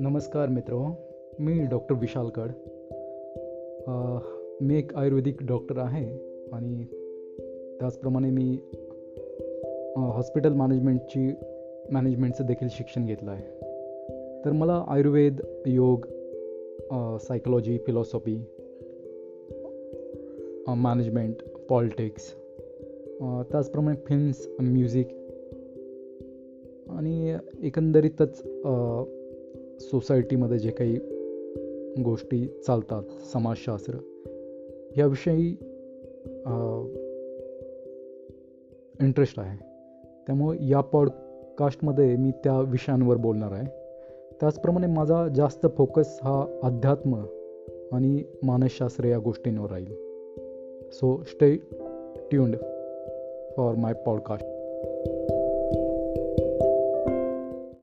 नमस्कार मित्र मी डॉक्टर विशाल कड मी एक आयुर्वेदिक डॉक्टर आहे आणि त्याचप्रमाणे मी हॉस्पिटल मॅनेजमेंटची मॅनेजमेंटचं देखील शिक्षण घेतलं आहे. तर मला Ayurveda yoga psychology philosophy management politics त्याचप्रमाणे फिल्म्स म्युझिक आणि एकंदरीतच सोसायटीमध्ये जे काही गोष्टी चालतात समाजशास्त्र याविषयी इंटरेस्ट आहे. त्यामुळे या पॉडकास्टमध्ये मी त्या विषयांवर बोलणार आहे. त्याचप्रमाणे माझा जास्त फोकस हा अध्यात्म आणि मानसशास्त्र या गोष्टींवर राहील. So stay tuned for my podcast